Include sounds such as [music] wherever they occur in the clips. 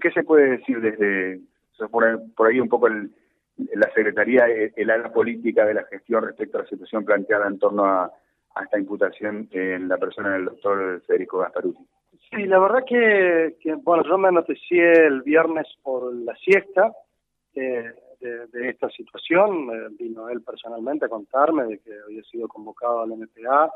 ¿qué se puede decir desde, por, ahí un poco el, la Secretaría, el, ala política de la gestión respecto a la situación planteada en torno a, esta imputación en la persona del doctor Federico Gasparuti? Sí, la verdad que, bueno, yo me noticié el viernes por la siesta eh, de, esta situación. Eh, vino él personalmente a contarme de que había sido convocado al MPA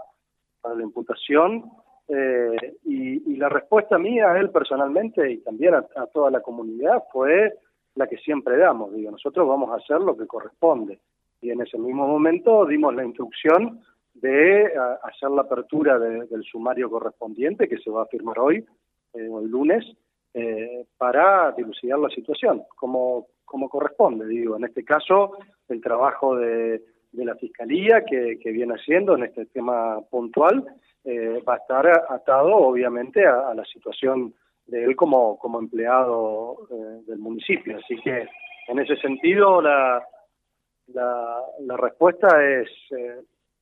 para la imputación. Eh, y, la respuesta mía a él personalmente y también a, toda la comunidad fue la que siempre damos. Digo, nosotros vamos a hacer lo que corresponde. Y en ese mismo momento dimos la instrucción de hacer la apertura del sumario correspondiente que se va a firmar hoy eh, o el lunes eh, para dilucidar la situación, como, como corresponde. Digo, en este caso, el trabajo de, de la Fiscalía que viene haciendo en este tema puntual eh, va a estar atado obviamente a, la situación de él como, como empleado eh, del municipio. Así que en ese sentido la, la, la respuesta es, eh,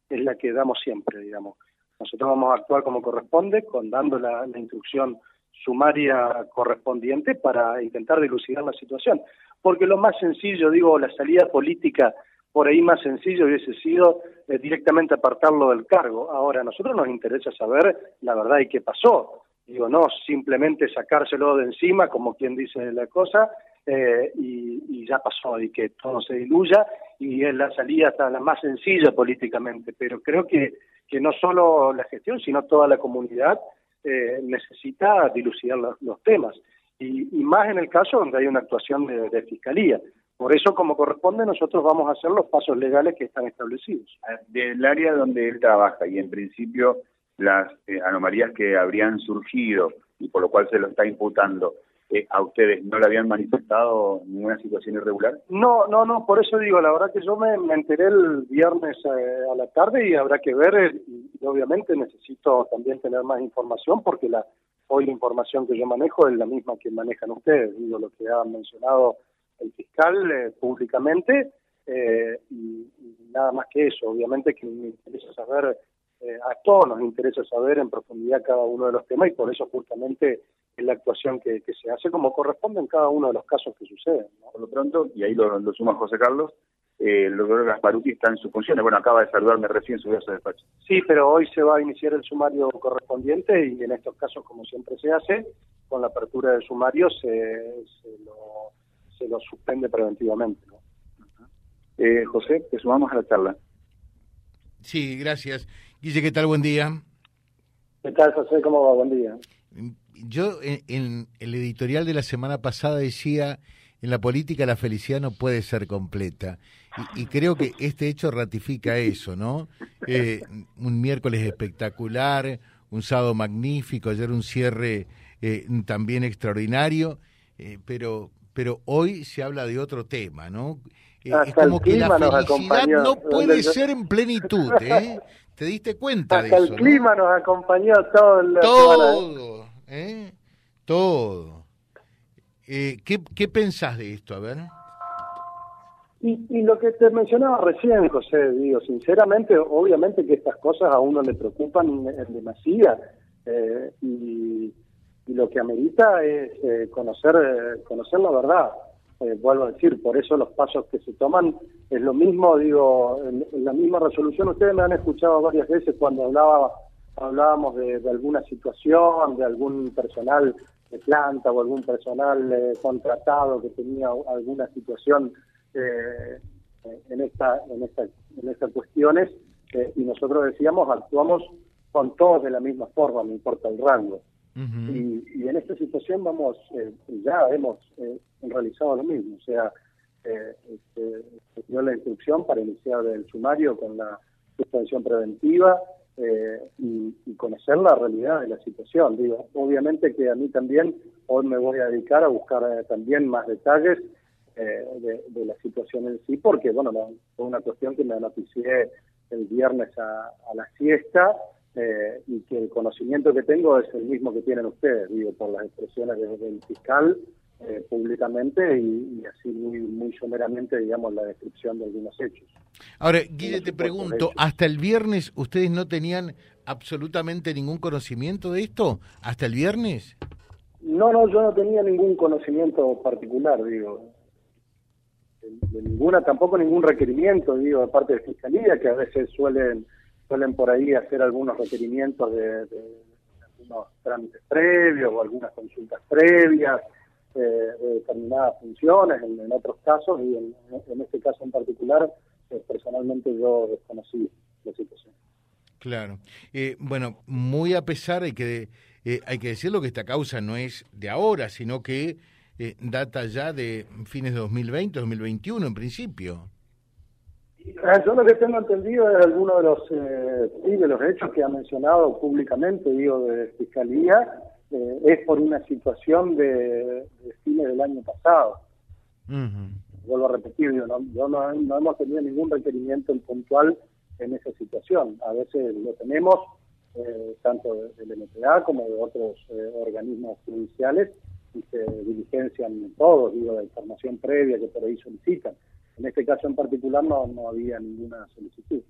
es la que damos siempre, digamos. Nosotros vamos a actuar como corresponde, con dando la, la instrucción sumaria correspondiente para intentar dilucidar la situación. Porque lo más sencillo, digo, la salida política por ahí más sencillo hubiese sido eh, directamente apartarlo del cargo. Ahora, a nosotros nos interesa saber la verdad y qué pasó. Digo, no simplemente sacárselo de encima, como quien dice la cosa, eh, y, ya pasó, y que todo se diluya, y es la salida hasta la más sencilla políticamente. Pero creo que, que no solo la gestión, sino toda la comunidad eh, necesita dilucidar los, temas. Y, y, más en el caso donde hay una actuación de fiscalía. Por eso, como corresponde, nosotros vamos a hacer los pasos legales que están establecidos. Del área donde él trabaja y en principio las eh, anomalías que habrían surgido y por lo cual se lo está imputando, eh, ¿a ustedes no le habían manifestado ninguna situación irregular? No, no, no, por eso digo, la verdad que yo me, enteré el viernes eh, a la tarde y habrá que ver, y, obviamente necesito también tener más información porque la hoy la información que yo manejo es la misma que manejan ustedes, digo, lo que han mencionado el fiscal eh, públicamente eh, y, nada más que eso. Obviamente que me interesa saber, eh, a todos nos interesa saber en profundidad cada uno de los temas y por eso justamente es la actuación que, se hace como corresponde en cada uno de los casos que suceden. Por lo pronto, y ahí lo, lo suma José Carlos, el doctor Gasparuti está en sus funciones. Bueno, acaba de saludarme recién su de despacho. Sí, pero hoy se va a iniciar el sumario correspondiente y en estos casos, como siempre se hace, con la apertura del sumario se, se lo se lo suspende preventivamente. Eh, José, te sumamos a la charla. Sí, gracias. Guille, ¿qué tal? Buen día. ¿Qué tal, José? ¿Cómo va? Buen día. Yo en, el editorial de la semana pasada decía, en la política la felicidad no puede ser completa. Y, creo que este hecho ratifica eso, ¿no? Eh, un miércoles espectacular, un sábado magnífico, ayer un cierre eh, también extraordinario, pero pero hoy se habla de otro tema, ¿no? Eh, es como que la felicidad no puede ser en plenitud, ¿eh? [laughs] ¿Te diste cuenta de eso? el clima nos acompañó todo el Todo, ¿eh? Todo. Eh, ¿qué, ¿Qué pensás de esto? A ver. Y, y, lo que te mencionaba recién, José, digo, sinceramente, obviamente que estas cosas a uno le preocupan en demasía eh, y y lo que amerita es eh, conocer, eh, conocer la verdad. Eh, vuelvo a decir, por eso los pasos que se toman es lo mismo, digo, en, la misma resolución. Ustedes me han escuchado varias veces cuando hablaba hablábamos de, alguna situación, de algún personal de planta o algún personal contratado que tenía alguna situación en esta en esta en estas cuestiones y nosotros decíamos actuamos con todos de la misma forma, no importa el rango y, en esta situación vamos, eh, ya hemos eh, realizado lo mismo, o sea, eh, este, dio la instrucción para iniciar el sumario con la suspensión preventiva eh, y, conocer la realidad de la situación. Digo, obviamente que a mí también hoy me voy a dedicar a buscar también más detalles de, la situación en sí, porque bueno, fue una cuestión que me noticié el viernes a, a la siesta eh, y que el conocimiento que tengo es el mismo que tienen ustedes, digo, por las expresiones del fiscal eh, públicamente y, así muy, muy someramente, digamos, la descripción de algunos hechos. Ahora, Guille, te pregunto, ¿hasta el viernes ustedes no tenían absolutamente ningún conocimiento de esto? ¿Hasta el viernes? No, no, yo no tenía ningún conocimiento particular, digo. De, ninguna, tampoco ningún requerimiento, digo, de parte de Fiscalía, que a veces suelen suelen por ahí hacer algunos requerimientos de, algunos trámites previos o algunas consultas previas eh, de determinadas funciones, en, otros casos, y en, este caso en particular, eh, personalmente yo desconocí la situación. Claro. Eh, bueno, muy a pesar de que eh, hay que decirlo que esta causa no es de ahora, sino que eh, data ya de fines de 2020, 2021 en principio. Ah, yo lo que tengo entendido es alguno de los sí, de los hechos que ha mencionado públicamente, digo, de Fiscalía, es por una situación de, fines del año pasado. Vuelvo a repetir, yo no, no, no hemos tenido ningún requerimiento en puntual en esa situación. A veces lo tenemos, eh, tanto del MPA como de otros eh, organismos judiciales, y se diligencian todos, digo, de información previa que por ahí solicitan. En este caso en particular no, no había ninguna solicitud.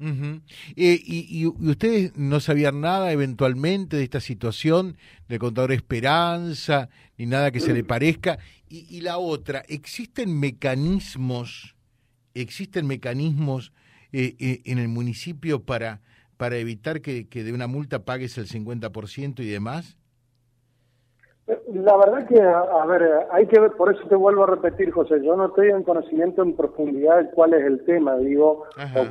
Eh, y, y, ustedes no sabían nada eventualmente de esta situación del contador Esperanza, ni nada que se le parezca? Y, y la otra, ¿existen mecanismos, existen mecanismos eh, eh, en el municipio para, para evitar que, que de una multa pagues el 50% y demás? La verdad que, a, ver, hay que ver, por eso te vuelvo a repetir, José, yo no estoy en conocimiento en profundidad de cuál es el tema, digo,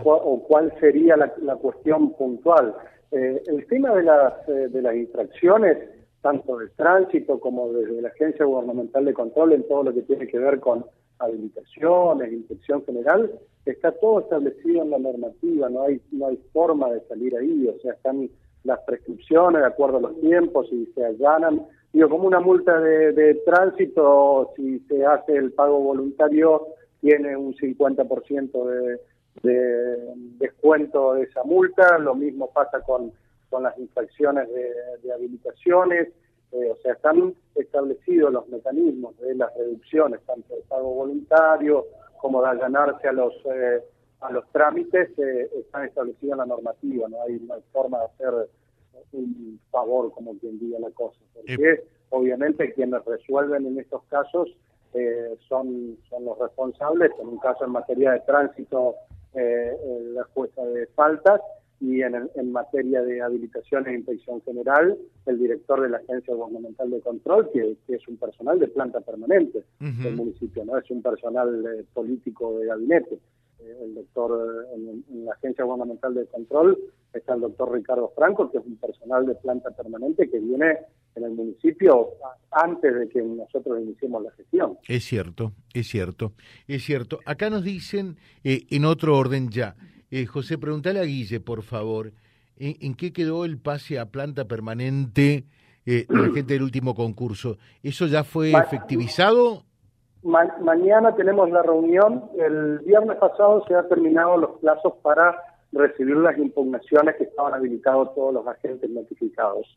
o, cuál sería la, la cuestión puntual. Eh, el tema de las, de las infracciones, tanto del tránsito como desde la Agencia Gubernamental de Control, en todo lo que tiene que ver con habilitaciones, inspección general, está todo establecido en la normativa, no hay, no hay forma de salir ahí, o sea, están las prescripciones de acuerdo a los tiempos y se allanan. Digo, como una multa de, tránsito, si se hace el pago voluntario, tiene un 50% de, de descuento de esa multa, lo mismo pasa con, con las infracciones de habilitaciones, eh, o sea, están establecidos los mecanismos de las reducciones, tanto de pago voluntario como de allanarse a los eh, a los trámites, eh, están establecidos en la normativa, no hay, forma de hacer un favor, como quien diga la cosa, porque obviamente quienes resuelven en estos casos son, son los responsables, en un caso en materia de tránsito, la jueza de faltas, y en, en, materia de habilitación e inspección general, el director de la Agencia Gubernamental de Control, que, es un personal de planta permanente del municipio, no es un personal eh, político de gabinete. Eh, el doctor, eh, en, la Agencia Gubernamental de Control está el doctor Ricardo Franco, que es un personal de planta permanente que viene en el municipio antes de que nosotros iniciemos la gestión. Es cierto, es cierto, es cierto. Acá nos dicen, en otro orden ya, eh, José, preguntale a Guille, por favor, ¿en, qué quedó el pase a planta permanente eh, de la gente del último concurso? ¿Eso ya fue efectivizado? Mañana tenemos la reunión. El viernes pasado se han terminado los plazos para recibir las impugnaciones que estaban habilitados todos los agentes notificados.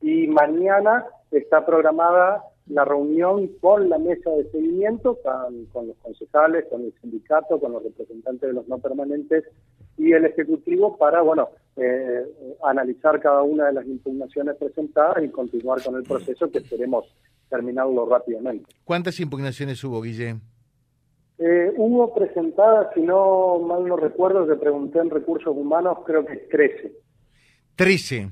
Y mañana está programada la reunión con la mesa de seguimiento, con, los concejales, con el sindicato, con los representantes de los no permanentes y el Ejecutivo para, bueno, eh, analizar cada una de las impugnaciones presentadas y continuar con el proceso que esperemos terminarlo rápidamente. ¿Cuántas impugnaciones hubo, Guille? Eh, hubo presentadas, si no mal no recuerdo, que pregunté en recursos humanos, creo que 13. 13.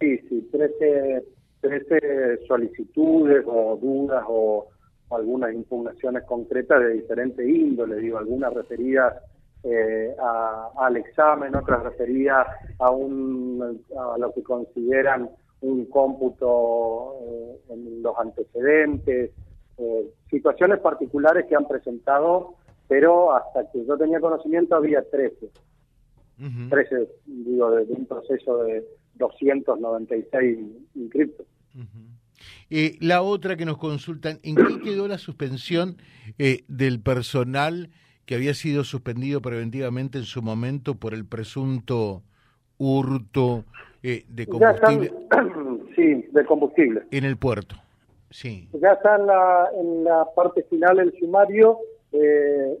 Sí, sí, 13 13 solicitudes o dudas o, algunas impugnaciones concretas de diferente índole, digo, algunas referidas eh, al examen, otras referidas a, un, a lo que consideran un cómputo eh, en los antecedentes, eh, situaciones particulares que han presentado, pero hasta que yo tenía conocimiento había 13. 13, digo, de, un proceso de 296 inscriptos. Eh, la otra que nos consultan, ¿en qué [coughs] quedó la suspensión eh, del personal que había sido suspendido preventivamente en su momento por el presunto hurto eh, de combustible? [coughs] sí, de combustible. En el puerto, sí. Ya está en la, en la parte final del sumario.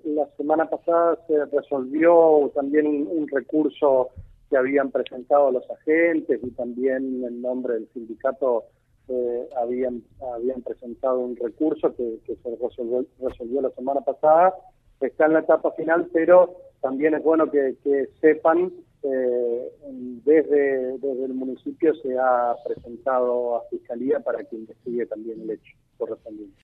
la semana pasada se resolvió también un recurso que habían presentado los agentes y también en nombre del sindicato eh, habían, habían presentado un recurso que, se resolvió, resolvió, la semana pasada. Está en la etapa final, pero también es bueno que, sepan, eh, desde, desde el municipio se ha presentado a Fiscalía para que investigue también el hecho correspondiente.